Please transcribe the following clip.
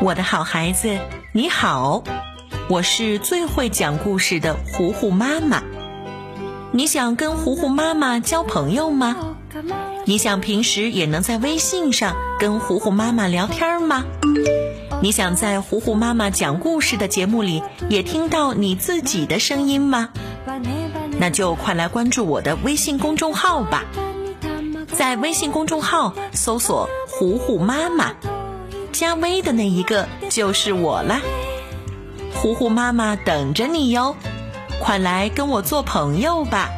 我的好孩子，你好，我是最会讲故事的糊糊妈妈。你想跟糊糊妈妈交朋友吗？你想平时也能在微信上跟糊糊妈妈聊天吗？你想在糊糊妈妈讲故事的节目里也听到你自己的声音吗？那就快来关注我的微信公众号吧，在微信公众号搜索“糊糊妈妈”。加微的那一个就是我啦，虎虎妈妈等着你哟，快来跟我做朋友吧。